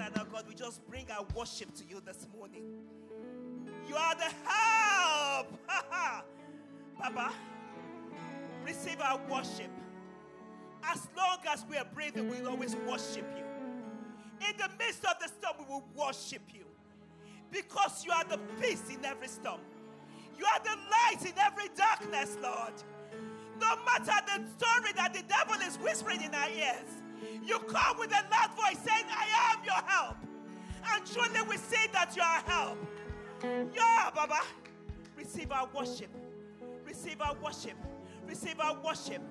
Father God, we just bring our worship to you this morning. You are the help. Papa, receive our worship. As long as we are breathing, we'll always worship you. In the midst of the storm, we will worship you. Because you are the peace in every storm. You are the light in every darkness, Lord. No matter the story that the devil is whispering in our ears, you come with a loud voice saying, I am your help. And truly we say that you are help. Yeah, Baba. Receive our worship. Receive our worship. Receive our worship.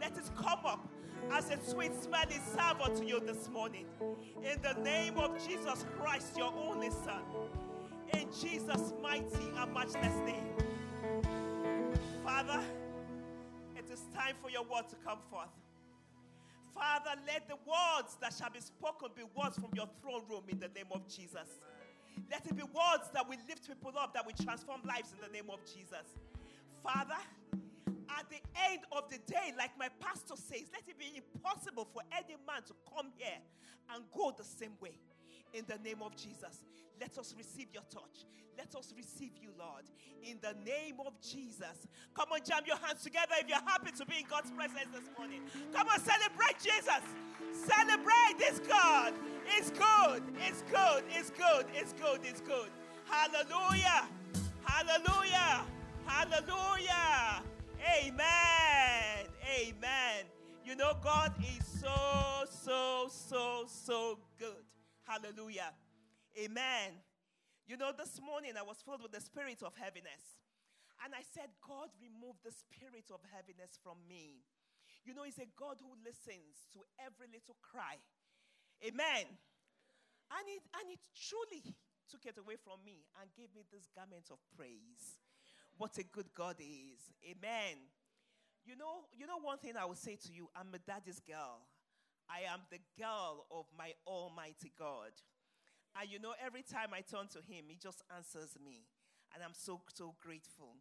Let it come up as a sweet smelling savor to you this morning. In the name of Jesus Christ, your only Son. In Jesus' mighty and matchless name. Father, it is time for your word to come forth. Father, let the words that shall be spoken be words from your throne room in the name of Jesus. Let it be words that will lift people up, that will transform lives in the name of Jesus. Father, at the end of the day, like my pastor says, let it be impossible for any man to come here and go the same way. In the name of Jesus, let us receive your touch. Let us receive you, Lord. In the name of Jesus. Come on, jam your hands together if you're happy to be in God's presence this morning. Come on, celebrate Jesus. Celebrate this God. It's good. It's good. It's good. It's good. It's good. Hallelujah. Hallelujah. Hallelujah. Amen. Amen. You know, God is so, so, so, so good. Hallelujah. Amen. You know, this morning I was filled with the spirit of heaviness. And I said, God, remove the spirit of heaviness from me. You know, He's a God who listens to every little cry. Amen. And it, and it truly took it away from me and gave me this garment of praise what a good God is. Amen. You know, you know one thing I will say to you, I'm a daddy's girl. I am the girl of my almighty God. And you know, every time I turn to him, he just answers me. And I'm so, so grateful.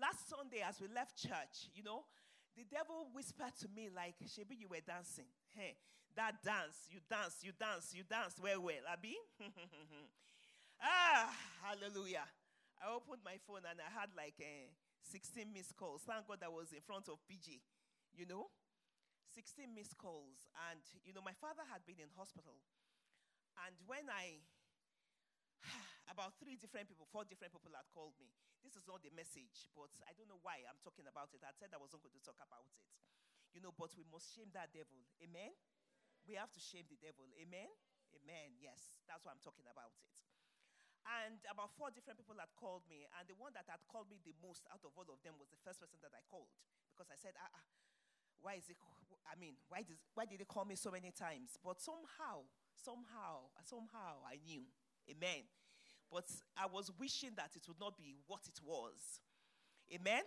Last Sunday, as we left church, you know, the devil whispered to me, like, Shebi, you were dancing. Hey, that dance, you dance, you dance, you dance well, well, Abby. ah, hallelujah. I opened my phone and I had like uh, 16 missed calls. Thank God I was in front of PJ, you know. 16 missed calls. And, you know, my father had been in hospital. And when I, about three different people, four different people had called me. This is not the message, but I don't know why I'm talking about it. I said I wasn't going to talk about it. You know, but we must shame that devil. Amen? We have to shame the devil. Amen? Amen. Yes, that's why I'm talking about it. And about four different people had called me. And the one that had called me the most out of all of them was the first person that I called. Because I said, ah, ah why is it, I mean, why, does, why did they call me so many times? But somehow, somehow, somehow I knew. Amen. But I was wishing that it would not be what it was. Amen.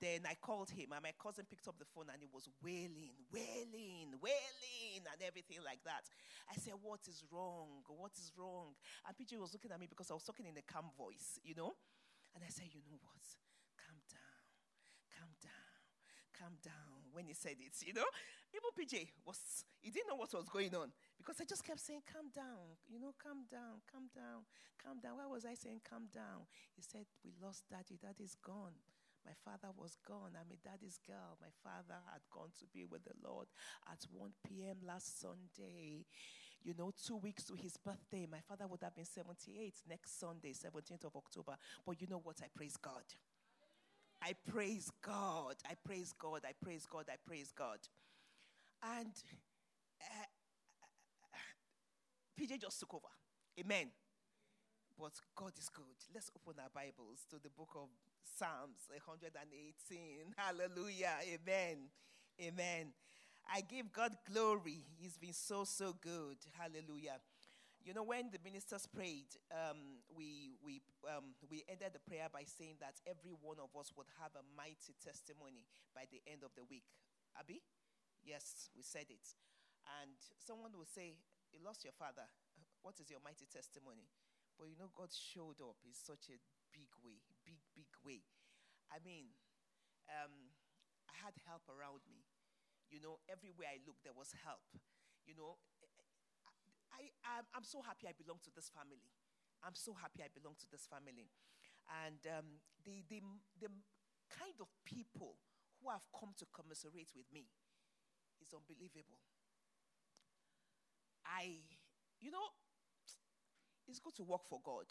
Then I called him, and my cousin picked up the phone and he was wailing, wailing, wailing, and everything like that. I said, What is wrong? What is wrong? And PJ was looking at me because I was talking in a calm voice, you know? And I said, You know what? Calm down, calm down calm down when he said it, you know. Even PJ was, he didn't know what was going on because I just kept saying, calm down, you know, calm down, calm down, calm down. Why was I saying calm down? He said, we lost daddy, daddy's gone. My father was gone. I'm a daddy's girl. My father had gone to be with the Lord at 1 p.m. last Sunday. You know, two weeks to his birthday. My father would have been 78 next Sunday, 17th of October. But you know what? I praise God. I praise God. I praise God. I praise God. I praise God. And uh, PJ just took over. Amen. But God is good. Let's open our Bibles to the book of Psalms 118. Hallelujah. Amen. Amen. I give God glory. He's been so, so good. Hallelujah. You know, when the ministers prayed, um, we, we, um, we ended the prayer by saying that every one of us would have a mighty testimony by the end of the week. Abby? Yes, we said it. And someone will say, You lost your father. What is your mighty testimony? But you know, God showed up in such a big way, big, big way. I mean, um, I had help around me. You know, everywhere I looked, there was help. You know, I, I'm, I'm so happy I belong to this family. I'm so happy I belong to this family. And um, the, the, the kind of people who have come to commiserate with me is unbelievable. I, you know, it's good to work for God.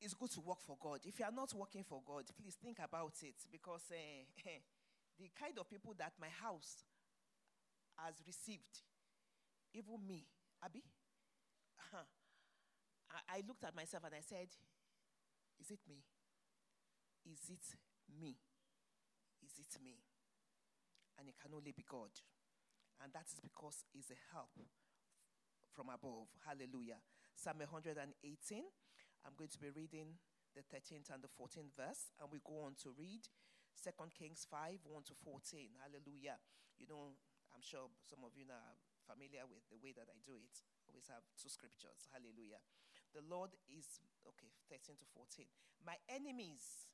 It's good to work for God. If you are not working for God, please think about it because uh, the kind of people that my house has received, even me, Abby, uh-huh, I, I looked at myself and I said, Is it me? Is it me? Is it me? And it can only be God. And that is because He's a help from above. Hallelujah. Psalm 118. I'm going to be reading the 13th and the 14th verse, and we go on to read 2 Kings 5 1 to 14. Hallelujah. You know, I'm sure some of you are familiar with the way that I do it. Always have two scriptures. Hallelujah. The Lord is, okay, 13 to 14. My enemies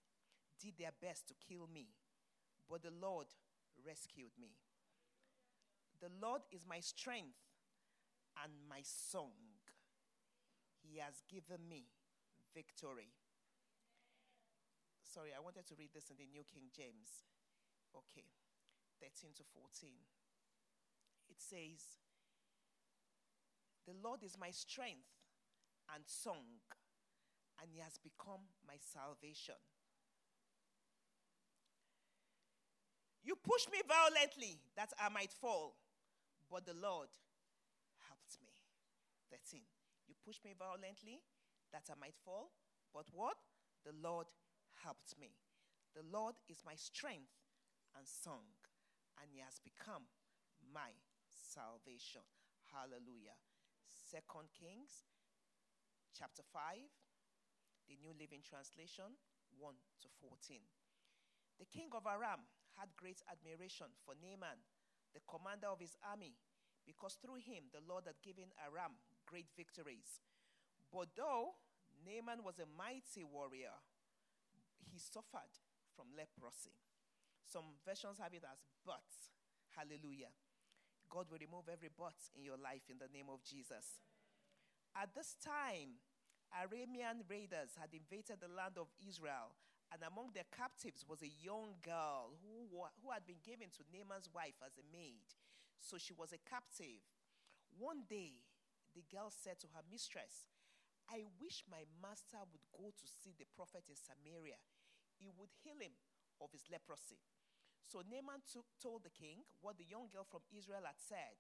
did their best to kill me, but the Lord rescued me. The Lord is my strength and my song. He has given me victory. Sorry, I wanted to read this in the New King James. Okay, 13 to 14. It says, The Lord is my strength and song, and He has become my salvation. You pushed me violently that I might fall, but the Lord helped me. 13. You pushed me violently that I might fall, but what? The Lord helped me. The Lord is my strength and song, and He has become my salvation. Hallelujah. Second Kings chapter 5, the New Living Translation 1 to 14. The king of Aram had great admiration for Naaman, the commander of his army, because through him the Lord had given Aram great victories. But though Naaman was a mighty warrior, he suffered from leprosy. Some versions have it as but. Hallelujah. God will remove every but in your life in the name of Jesus. At this time, Aramean raiders had invaded the land of Israel and among their captives was a young girl who, who had been given to Naaman's wife as a maid. So she was a captive. One day, the girl said to her mistress, I wish my master would go to see the prophet in Samaria. He would heal him of his leprosy. So Naaman took, told the king what the young girl from Israel had said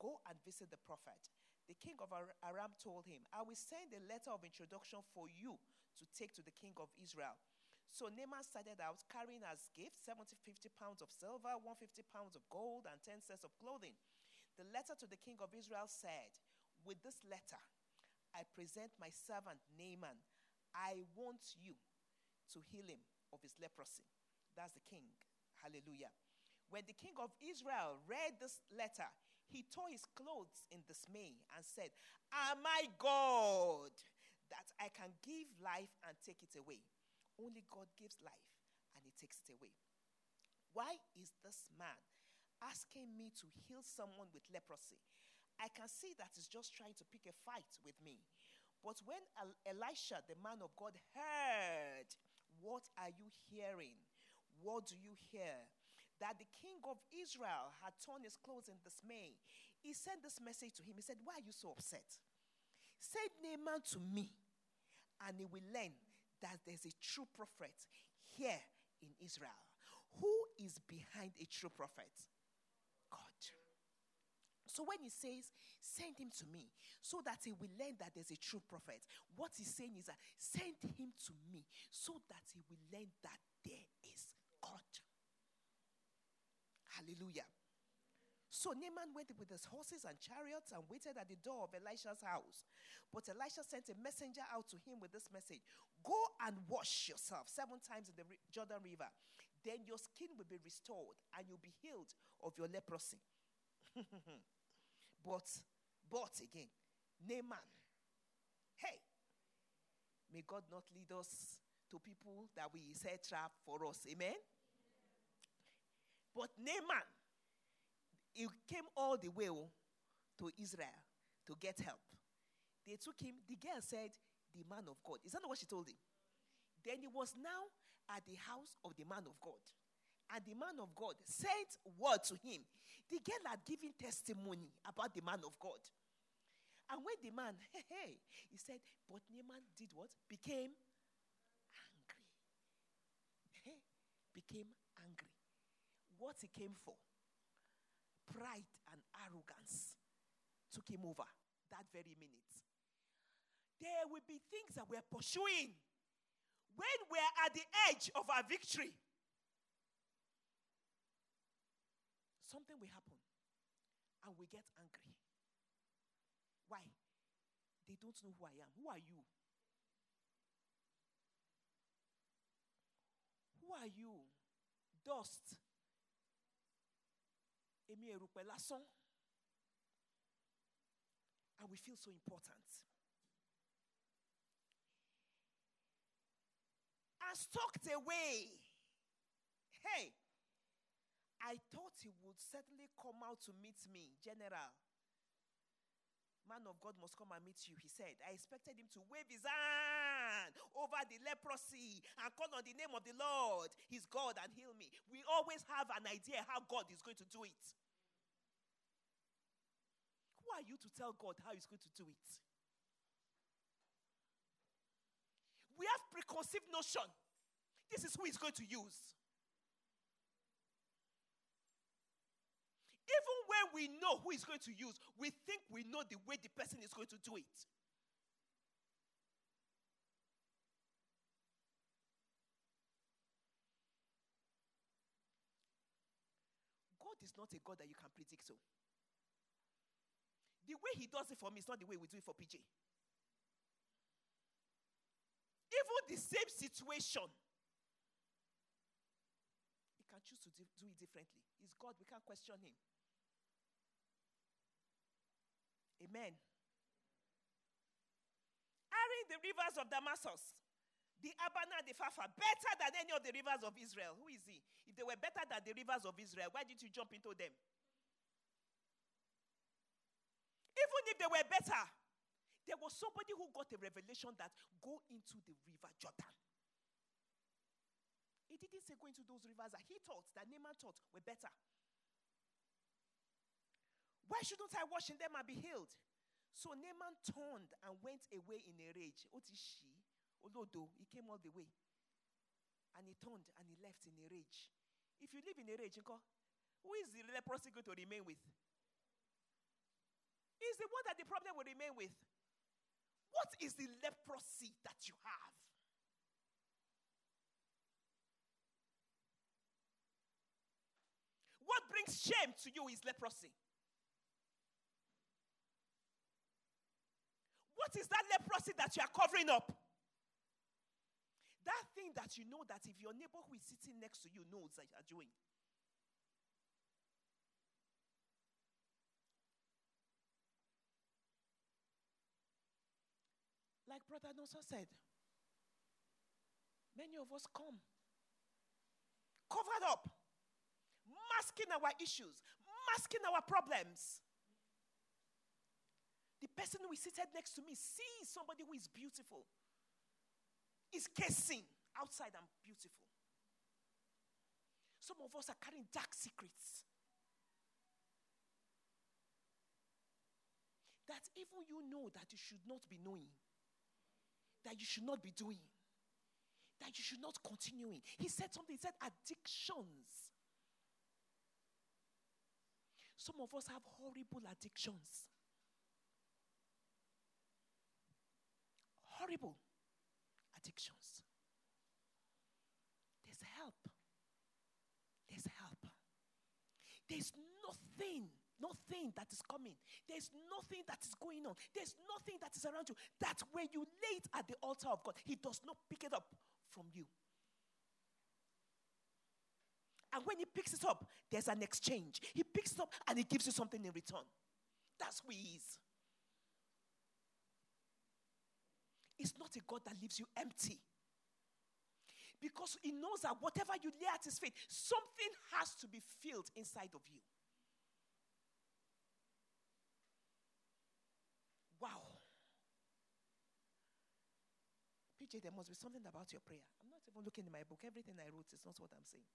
Go and visit the prophet. The king of Aram told him, I will send a letter of introduction for you to take to the king of Israel. So Naaman started out carrying as gifts 70, 50 pounds of silver, 150 pounds of gold, and 10 sets of clothing. The letter to the king of Israel said, With this letter, I present my servant Naaman. I want you to heal him of his leprosy. That's the king. Hallelujah. When the king of Israel read this letter, he tore his clothes in dismay and said, Am I God that I can give life and take it away? Only God gives life and He takes it away. Why is this man asking me to heal someone with leprosy? I can see that he's just trying to pick a fight with me. But when Elisha, the man of God, heard, What are you hearing? What do you hear? That the king of Israel had torn his clothes in dismay. He sent this message to him. He said, Why are you so upset? Send Naaman to me, and he will learn that there's a true prophet here in Israel. Who is behind a true prophet? God. So when he says, send him to me, so that he will learn that there's a true prophet, what he's saying is that send him to me, so that he will learn that there is God. Hallelujah. So Naaman went with his horses and chariots and waited at the door of Elisha's house. But Elisha sent a messenger out to him with this message Go and wash yourself seven times in the Jordan River. Then your skin will be restored and you'll be healed of your leprosy. but, but again, Naaman, hey, may God not lead us to people that we set trap for us. Amen? But Naaman, he came all the way oh, to Israel to get help. They took him, the girl said, the man of God. Is that not what she told him? Then he was now at the house of the man of God. And the man of God sent word to him. The girl had given testimony about the man of God. And when the man, hey, he said, but Naaman did what? Became angry. Hey, became. What he came for? Pride and arrogance took him over that very minute. There will be things that we're pursuing when we're at the edge of our victory. Something will happen and we get angry. Why? They don't know who I am. Who are you? Who are you? Dust. Emi erùpẹ̀ lásán. And we feel so important. And stalked away. Hey, I thought he would certainly come out to meet me, General. Man of God must come and meet you, he said. I expected him to wave his hand over the leprosy and call on the name of the Lord, his God, and heal me. We always have an idea how God is going to do it. Who are you to tell God how he's going to do it? We have preconceived notion. This is who he's going to use. Even when we know who is going to use, we think we know the way the person is going to do it. God is not a God that you can predict so. The way he does it for me is not the way we do it for PJ. Even the same situation, he can choose to do it differently. He's God, we can't question him. Amen. Are the rivers of Damascus, the Abana, the Pharpar, better than any of the rivers of Israel? Who is he? If they were better than the rivers of Israel, why did you jump into them? Even if they were better, there was somebody who got a revelation that go into the river Jordan. He didn't say go into those rivers that he thought, that Naaman thought were better. Why shouldn't I wash in them and be healed? So Naaman turned and went away in a rage. Otishi, Olodo, he came all the way. And he turned and he left in a rage. If you live in a rage, who is the leprosy going to remain with? Is the one that the problem will remain with. What is the leprosy that you have? What brings shame to you is leprosy. What is that leprosy that you are covering up? That thing that you know that if your neighbor who is sitting next to you knows that you are doing. Like Brother Nosa said, many of us come covered up, masking our issues, masking our problems. The person who is seated next to me sees somebody who is beautiful, is casing outside and beautiful. Some of us are carrying dark secrets. That even you know that you should not be knowing, that you should not be doing, that you should not continuing. He said something, he said addictions. Some of us have horrible addictions. Horrible addictions. There's help. There's help. There's nothing, nothing that is coming. There's nothing that is going on. There's nothing that is around you. That when you lay it at the altar of God, He does not pick it up from you. And when He picks it up, there's an exchange. He picks it up and He gives you something in return. That's who He is. is not a God that leaves you empty. Because he knows that whatever you lay at his feet, something has to be filled inside of you. Wow. PJ, there must be something about your prayer. I'm not even looking in my book. Everything I wrote is not what I'm saying.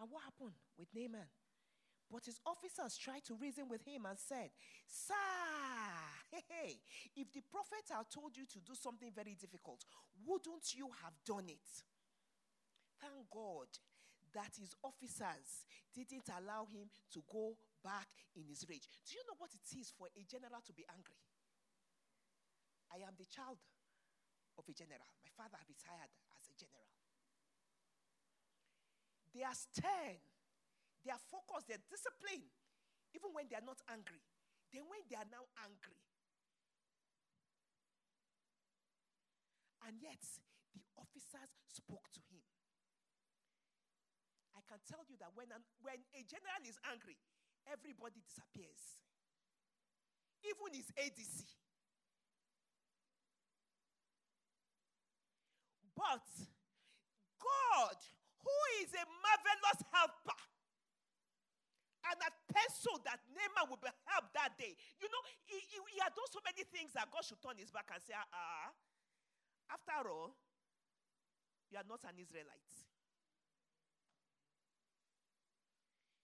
And what happened with Naaman? But his officers tried to reason with him and said, Sir, hey, if the prophet had told you to do something very difficult, wouldn't you have done it? Thank God that his officers didn't allow him to go back in his rage. Do you know what it is for a general to be angry? I am the child of a general. My father retired as a general. They are stern they are focused, they're disciplined, even when they are not angry. Then, when they are now angry, and yet the officers spoke to him. I can tell you that when, an, when a general is angry, everybody disappears, even his ADC. But God, who is a marvelous helper, and a pencil that Naaman would be helped that day. You know, he, he, he, had done so many things that God should turn his back and say, ah, uh, after all, you are not an Israelite.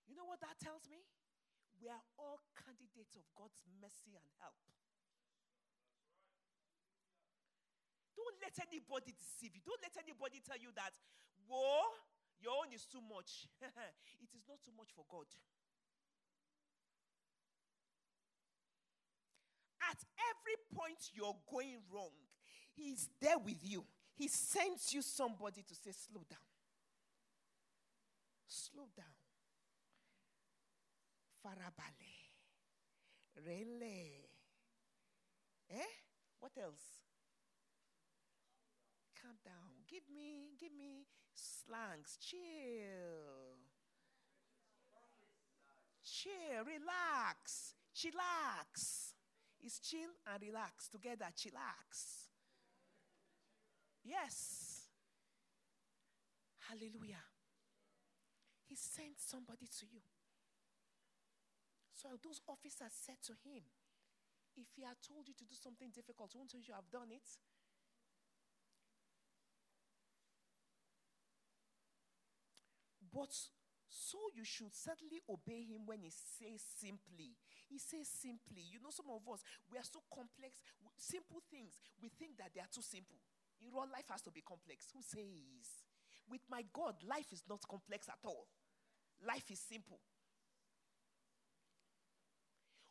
You know what that tells me? We are all candidates of God's mercy and help. Don't let anybody deceive you. Don't let anybody tell you that, whoa, your own is too much. it is not too much for God. At every point you're going wrong, He's there with you. He sends you somebody to say, Slow down. Slow down. Farabale. Rele. Eh? What else? Calm down. Give me, give me slangs. Chill. Chill. Relax. Chillax is chill and relax together. Chillax. Yes. Hallelujah. He sent somebody to you. So those officers said to him, If he had told you to do something difficult, wouldn't you have done it? But so you should certainly obey him when he says simply. He says simply. You know, some of us, we are so complex. Simple things, we think that they are too simple. You know, life has to be complex. Who says? With my God, life is not complex at all. Life is simple.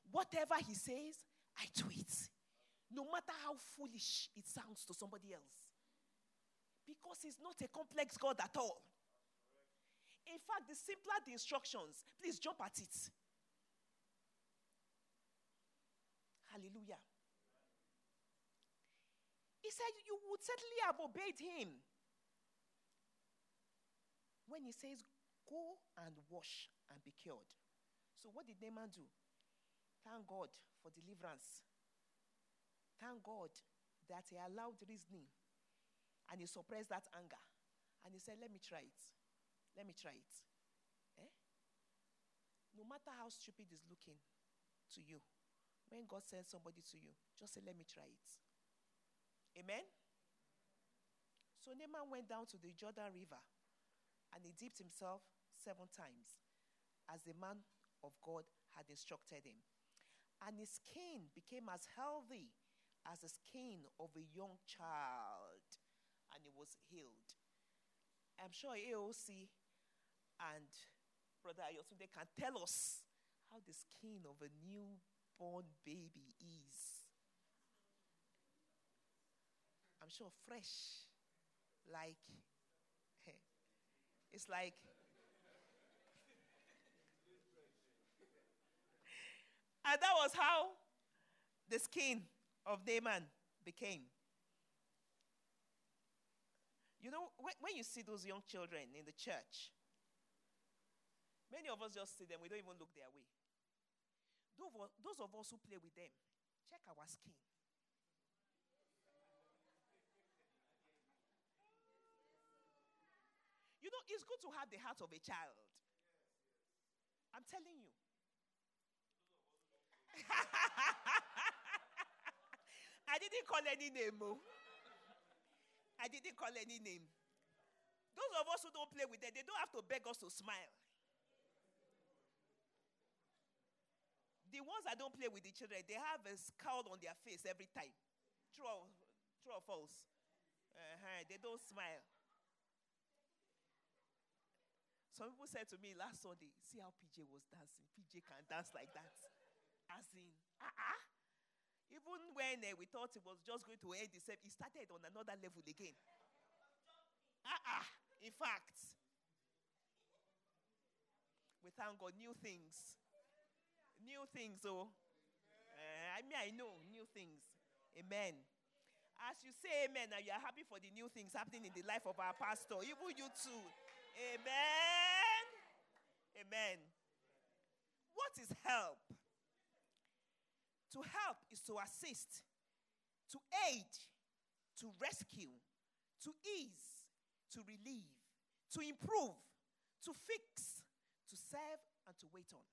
Whatever he says, I do it. No matter how foolish it sounds to somebody else. Because he's not a complex God at all. In fact, the simpler the instructions, please jump at it. Hallelujah. He said, You would certainly have obeyed him. When he says, Go and wash and be cured. So, what did Naaman do? Thank God for deliverance. Thank God that he allowed reasoning and he suppressed that anger. And he said, Let me try it. Let me try it. Eh? No matter how stupid it's looking to you, when God sends somebody to you, just say, Let me try it. Amen? So Naaman went down to the Jordan River and he dipped himself seven times as the man of God had instructed him. And his skin became as healthy as the skin of a young child, and he was healed. I'm sure AOC and Brother Ayotunde can tell us how the skin of a newborn baby is. I'm sure fresh, like, it's like, and that was how the skin of Naaman became. You know, when you see those young children in the church, many of us just see them, we don't even look their way. Those of us who play with them, check our skin. You know, it's good to have the heart of a child. I'm telling you. I didn't call any name. Oh. I didn't call any name. Those of us who don't play with them, they don't have to beg us to smile. The ones that don't play with the children, they have a scowl on their face every time. True or, true or false? Uh-huh. They don't smile. Some people said to me last Sunday, see how PJ was dancing. PJ can dance like that. As in, uh-uh. Even when uh, we thought it was just going to end itself, it started on another level again. Uh-uh. In fact, we thank God, new things. New things, oh. Uh, I mean, I know new things. Amen. As you say amen, and you are happy for the new things happening in the life of our pastor, even you too. Amen. Amen. What is help? To help is to assist, to aid, to rescue, to ease, to relieve, to improve, to fix, to serve, and to wait on.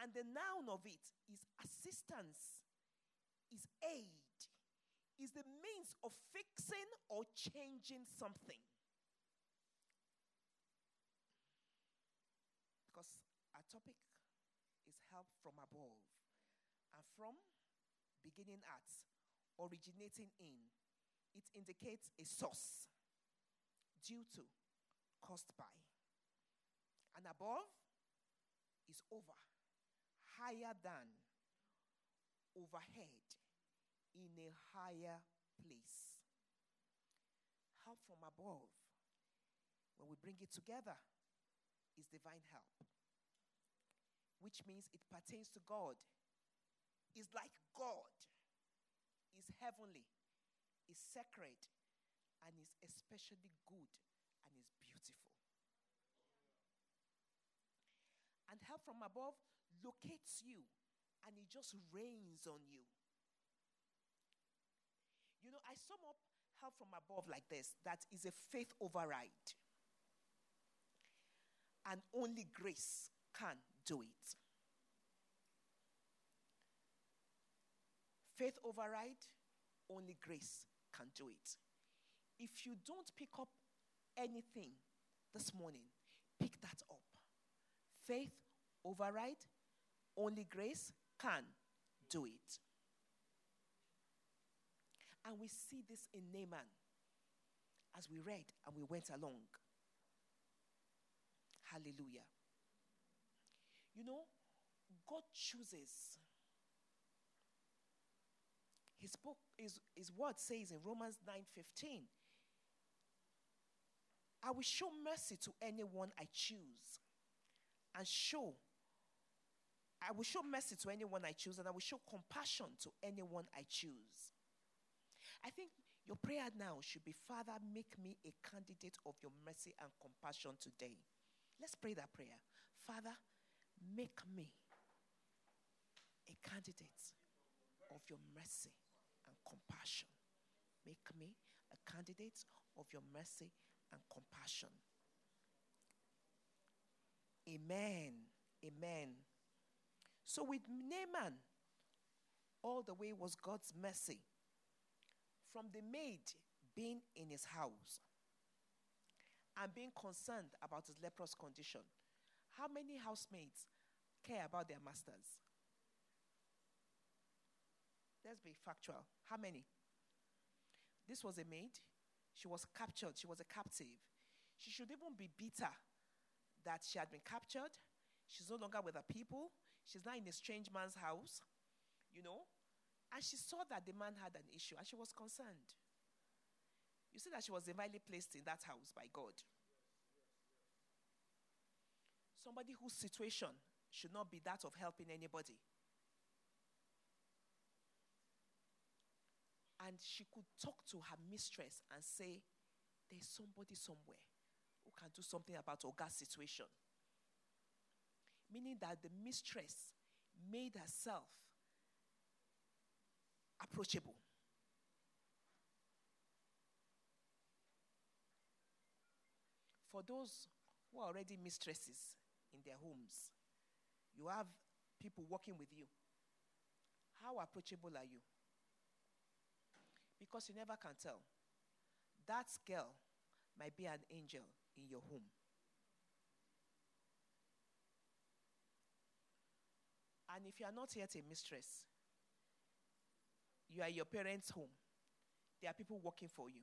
And the noun of it is assistance, is aid, is the means of fixing or changing something. Because our topic is help from above and from beginning at, originating in, it indicates a source, due to, caused by. And above is over, higher than, overhead, in a higher place. Help from above, when we bring it together, is divine help, which means it pertains to God, is like God, is heavenly, is sacred and is especially good and is beautiful. And help from above locates you and it just rains on you. You know, I sum up help from above like this that is a faith override. And only grace can do it. Faith override, only grace can do it. If you don't pick up anything this morning, pick that up. Faith override, only grace can do it. And we see this in Naaman as we read and we went along. Hallelujah. You know, God chooses his book, his, his word says in Romans 9:15, I will show mercy to anyone I choose. And show, I will show mercy to anyone I choose, and I will show compassion to anyone I choose. I think your prayer now should be Father, make me a candidate of your mercy and compassion today. Let's pray that prayer. Father, make me a candidate of your mercy and compassion. Make me a candidate of your mercy and compassion. Amen. Amen. So with Naaman, all the way was God's mercy. From the maid being in his house and being concerned about his leprous condition. How many housemaids care about their masters? Let's be factual. How many? This was a maid. She was captured. She was a captive. She should even be bitter that she had been captured. She's no longer with her people. She's now in a strange man's house, you know. And she saw that the man had an issue and she was concerned. You see that she was divinely placed in that house by God. Somebody whose situation should not be that of helping anybody. And she could talk to her mistress and say, There's somebody somewhere who can do something about Oga's situation. Meaning that the mistress made herself approachable. For those who are already mistresses in their homes, you have people working with you. How approachable are you? Because you never can tell. That girl might be an angel in your home. And if you are not yet a mistress, you are your parents' home. There are people working for you.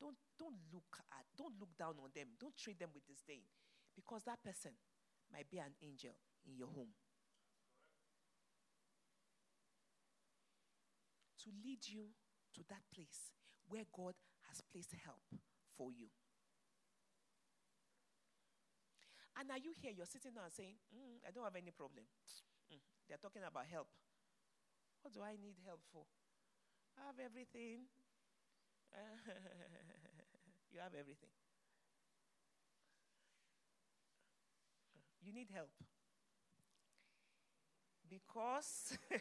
Don't, don't look at, don't look down on them. Don't treat them with disdain. Because that person might be an angel in your home. To lead you to that place where God has placed help for you. And are you here? You're sitting down and saying, mm, I don't have any problem. They're talking about help. What do I need help for? I have everything. you have everything. You need help. Because,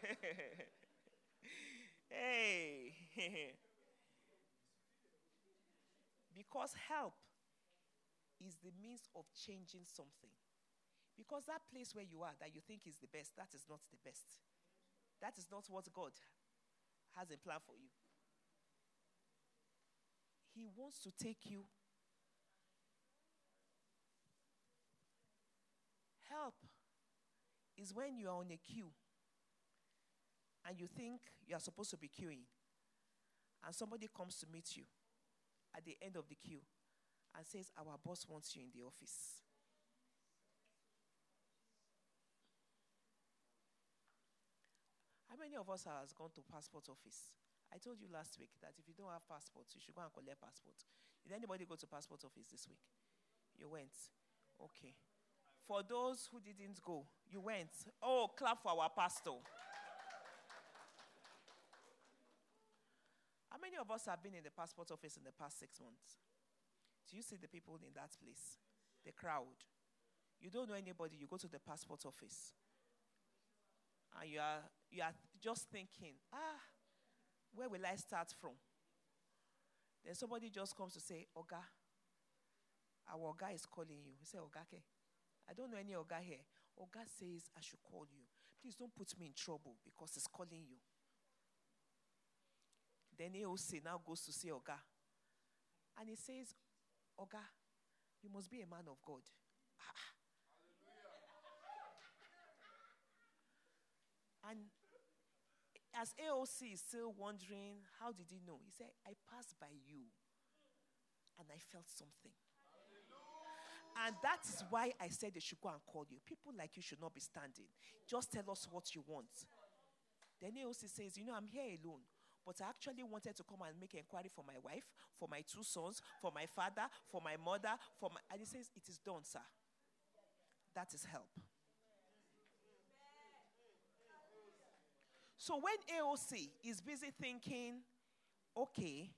hey, because help is the means of changing something. Because that place where you are that you think is the best, that is not the best. That is not what God has in plan for you. He wants to take you. Help is when you are on a queue and you think you are supposed to be queuing, and somebody comes to meet you at the end of the queue and says, Our boss wants you in the office. Many of us has gone to passport office? I told you last week that if you don't have passports, you should go and collect passport. Did anybody go to passport office this week? You went. Okay. For those who didn't go, you went. Oh, clap for our pastor. How many of us have been in the passport office in the past six months? Do you see the people in that place? The crowd. You don't know anybody, you go to the passport office. And you are you are just thinking, ah, where will I start from? Then somebody just comes to say, Oga, our Oga is calling you. You say, Oga, okay. I don't know any Oga here. Oga says I should call you. Please don't put me in trouble because he's calling you. Then AOC now goes to see Oga. And he says, Oga, you must be a man of God. Ah. And as AOC is still wondering, how did he know? He said, I passed by you and I felt something. And that is why I said they should go and call you. People like you should not be standing. Just tell us what you want. Then AOC says, You know, I'm here alone. But I actually wanted to come and make inquiry for my wife, for my two sons, for my father, for my mother, for my. And he says, It is done, sir. That is help. So when AOC is busy thinking, okay,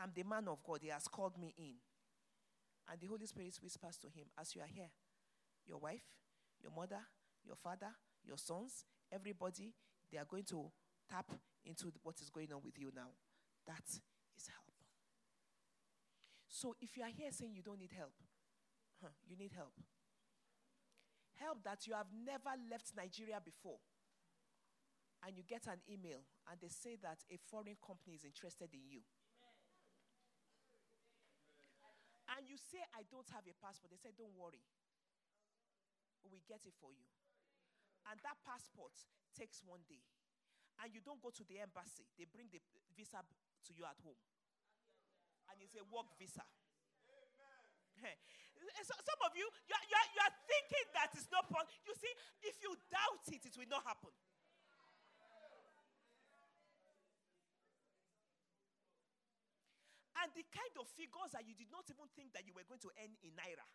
I'm the man of God, he has called me in. And the Holy Spirit whispers to him, as you are here, your wife, your mother, your father, your sons, everybody, they are going to tap into what is going on with you now. That is help. So if you are here saying you don't need help, huh, you need help. Help that you have never left Nigeria before and you get an email and they say that a foreign company is interested in you. And you say, I don't have a passport. They say, Don't worry. We get it for you. And that passport takes one day. And you don't go to the embassy, they bring the visa to you at home. And it's a work visa. So some of you, you are, you, are, you are thinking that it's not possible. You see, if you doubt it, it will not happen. And the kind of figures that you did not even think that you were going to earn in Naira.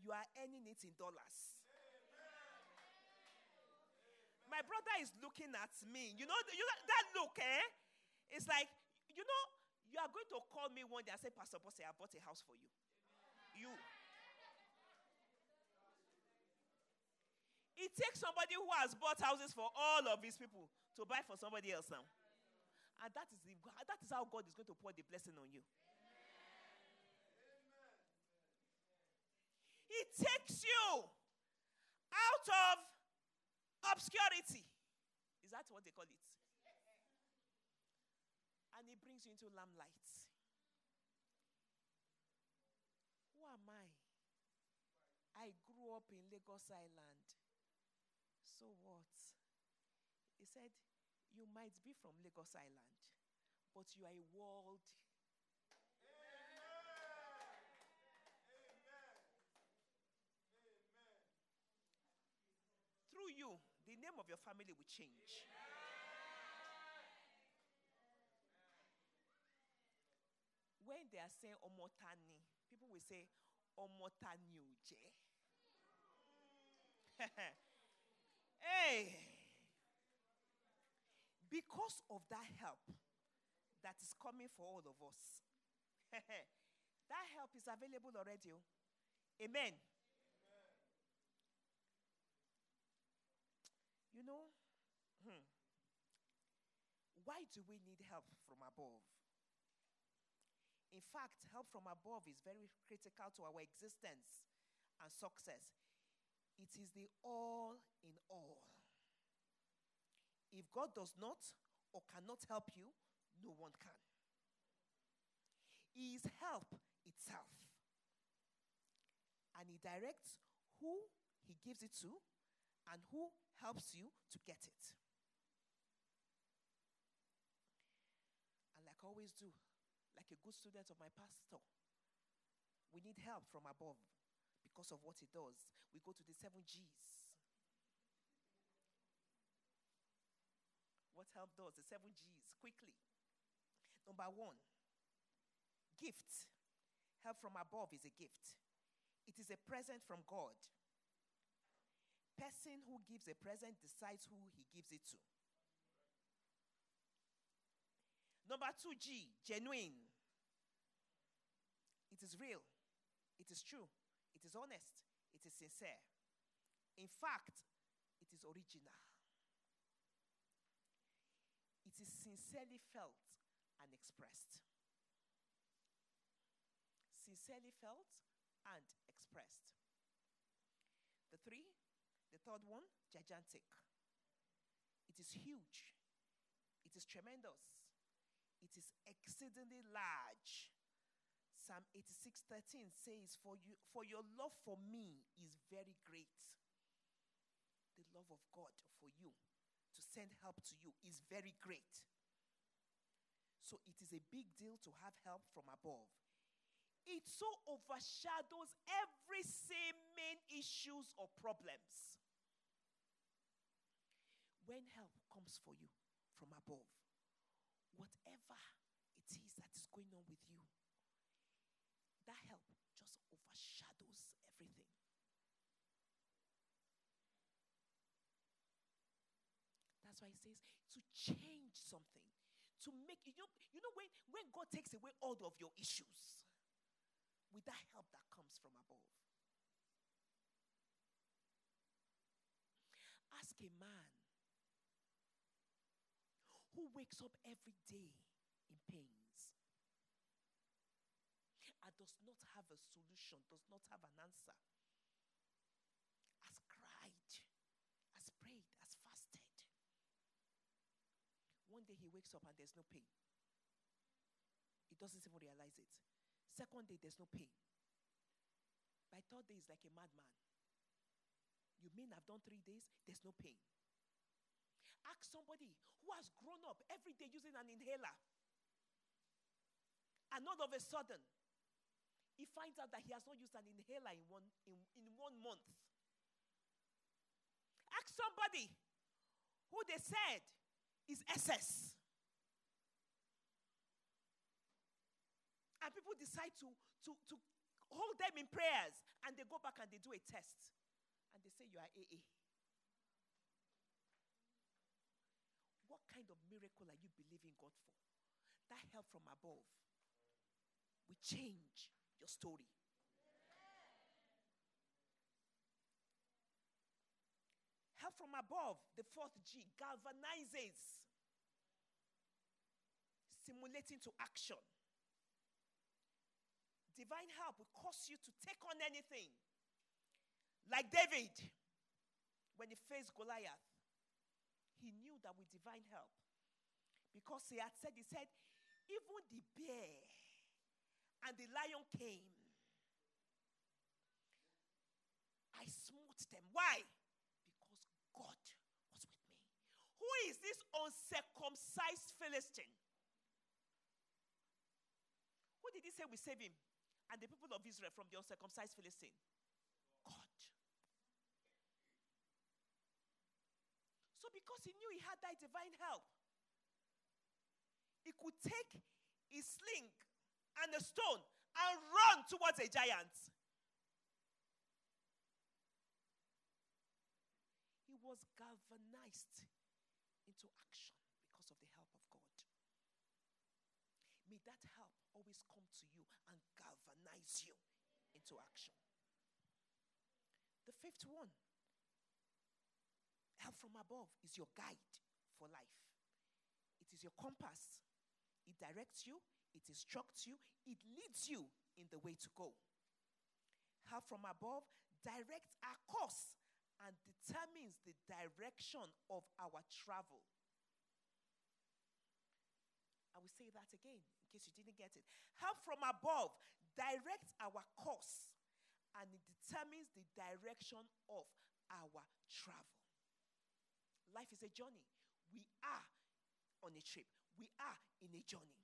You are earning it in dollars. My brother is looking at me. You know, you know that look, eh? It's like, you know, you are going to call me one day and say, Pastor Bosse, I bought a house for you. You. It takes somebody who has bought houses for all of his people to buy for somebody else now. And that is, the, that is how God is going to pour the blessing on you. It takes you out of obscurity. Is that what they call it? And it brings you into lamplight. Who am I? I grew up in Lagos Island. So what? He said, You might be from Lagos Island, but you are a world. Through you, the name of your family will change. When they are saying Omotani, people will say Omotani Uje. hey! Because of that help that is coming for all of us, that help is available already. oh. Amen. You know, hmm, why do we need help from above? In fact, help from above is very critical to our existence and success. It is the all in all. If God does not or cannot help you, no one can. He is help itself. And He directs who He gives it to and who helps you to get it. And like I always do, like a good student of my pastor, we need help from above because of what he does. We go to the seven G's. What help does, the seven G's, quickly. Number one, gift. Help from above is a gift, it is a present from God. Person who gives a present decides who he gives it to. Number two, G, genuine. It is real. It is true. It is honest. It is sincere. In fact, it is original. It is sincerely felt and expressed. Sincerely felt and expressed. The three, the third one, gigantic. It is huge. It is tremendous. It is exceedingly large. Psalm 86:13 says, for, you, for your love for me is very great. The love of God for you to send help to you is very great. So it is a big deal to have help from above. It so overshadows every seeming issues or problems. When help comes for you from above, whatever it is that is going on with you, that help just overshadows everything. That's why he says to change something, to make you know, you know when, when God takes away all of your issues with that help that comes from above. Ask a man who wakes up every day in pains and does not have a solution, does not have an answer, has cried, has prayed, has fasted. One day he wakes up and there's no pain. He doesn't even realize it. Second day, there's no pain. By third day, he's like a madman. You mean I've done three days? There's no pain. Ask somebody who has grown up every day using an inhaler. And all of a sudden, he finds out that he has not used an inhaler in one, in, in one month. Ask somebody who they said is SS. And people decide to, to, to hold them in prayers and they go back and they do a test. And they say, You are AA. What kind of miracle are you believing God for? That help from above will change your story. Help from above, the fourth G, galvanizes, stimulating to action. Divine help will cause you to take on anything. Like David, when he faced Goliath, he knew that with divine help, because he had said, he said, even the bear and the lion came. I smote them. Why? Because God was with me. Who is this uncircumcised Philistine? Who did he say will save him and the people of Israel from the uncircumcised Philistine? God. So, because he knew he had that divine help, he could take his sling and a stone and run towards a giant. He was galvanized into action because of the help of God. May that help always come to you and galvanize you action. The fifth one help from above is your guide for life, it is your compass. It directs you, it instructs you, it leads you in the way to go. Help from above directs our course and determines the direction of our travel. I will say that again in case you didn't get it. Help from above directs our course and it determines the direction of our travel. Life is a journey. We are on a trip. We are in a journey.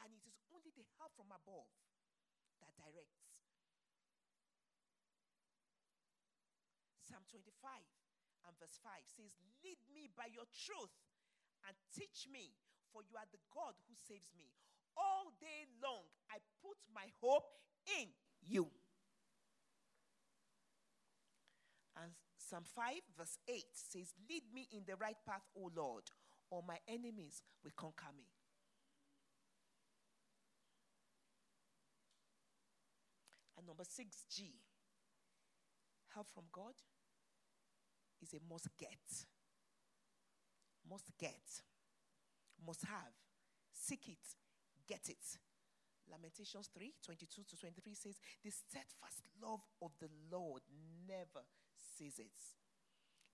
And it is only the help from above that directs. Psalm 25 and verse 5 says, Lead me by your truth and teach me, for you are the God who saves me. All day long I put my hope in you. And Psalm 5, verse 8 says, Lead me in the right path, O Lord, or my enemies will conquer me. And number six, G, help from God is a must get. Must get. Must have. Seek it. Get it. Lamentations 3 22 to 23 says, The steadfast love of the Lord never ceases.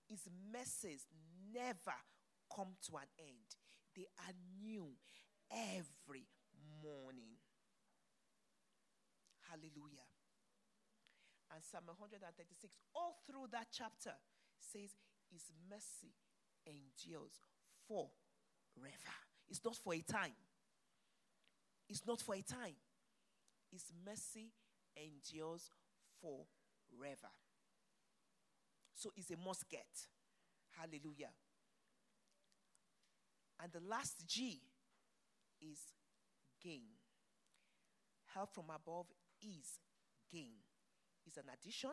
His mercies never come to an end. They are new every morning. Hallelujah. And Psalm 136, all through that chapter, says, His mercy endures forever. It's not for a time. It's not for a time. His mercy endures forever. So it's a must get. Hallelujah. And the last G is gain. Help from above is gain. Is an addition,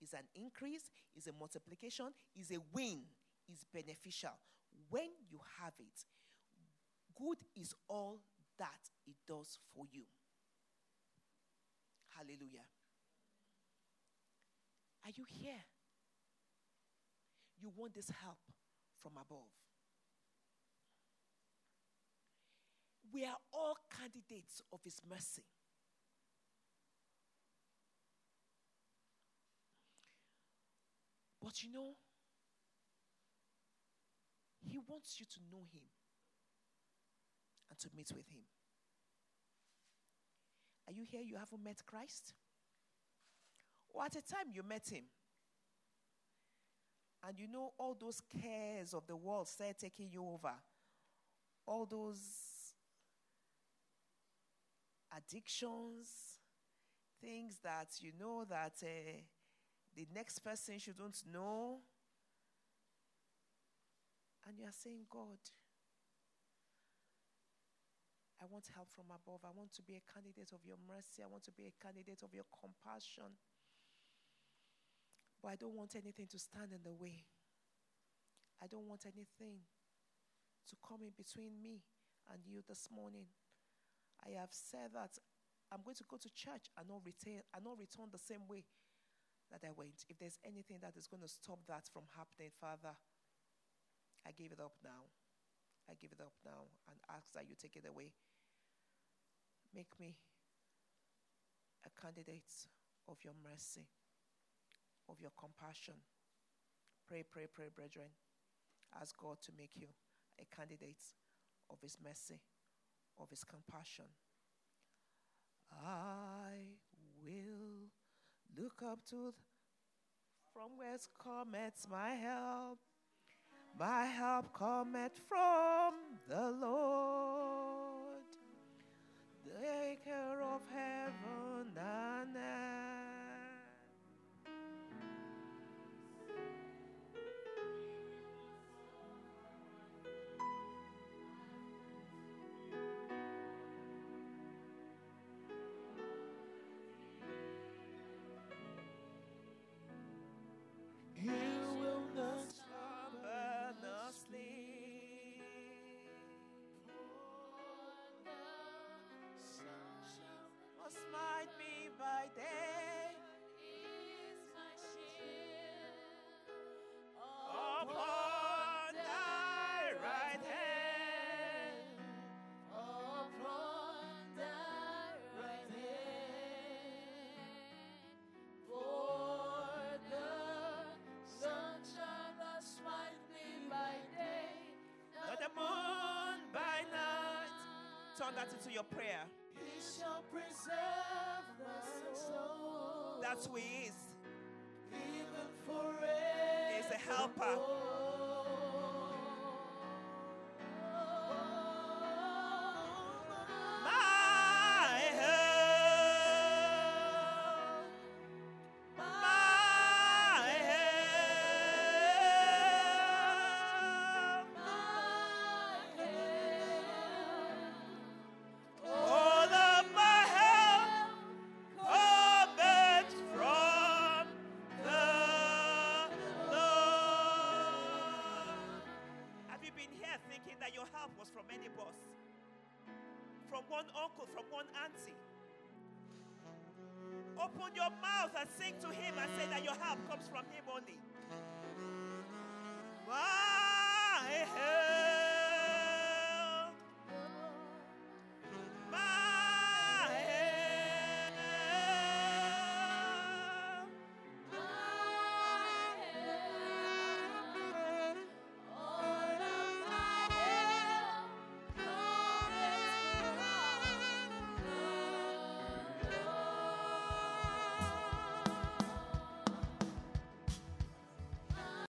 is an increase, is a multiplication, is a win, is beneficial. When you have it, good is all that it does for you. Hallelujah. Are you here? You want this help from above. We are all candidates of His mercy. But you know, He wants you to know Him and to meet with Him. Are you here? You haven't met Christ? Or at a time you met Him? And you know, all those cares of the world start taking you over. All those addictions, things that you know that uh, the next person shouldn't know. And you are saying, God, I want help from above. I want to be a candidate of your mercy. I want to be a candidate of your compassion. But I don't want anything to stand in the way. I don't want anything to come in between me and you this morning. I have said that I'm going to go to church and not return, and not return the same way that I went. If there's anything that is going to stop that from happening, Father, I give it up now. I give it up now and ask that you take it away. Make me a candidate of your mercy, of your compassion. Pray, pray, pray, brethren. Ask God to make you a candidate of His mercy, of His compassion. I will look up to th- from whence cometh my help. My help cometh from the Lord, maker of heaven and earth. Turn that into your prayer. He shall preserve my soul. That's who he is. even forever. He's a helper. One uncle, from one auntie? Open your mouth and sing to him and say that your help comes from him only. My help.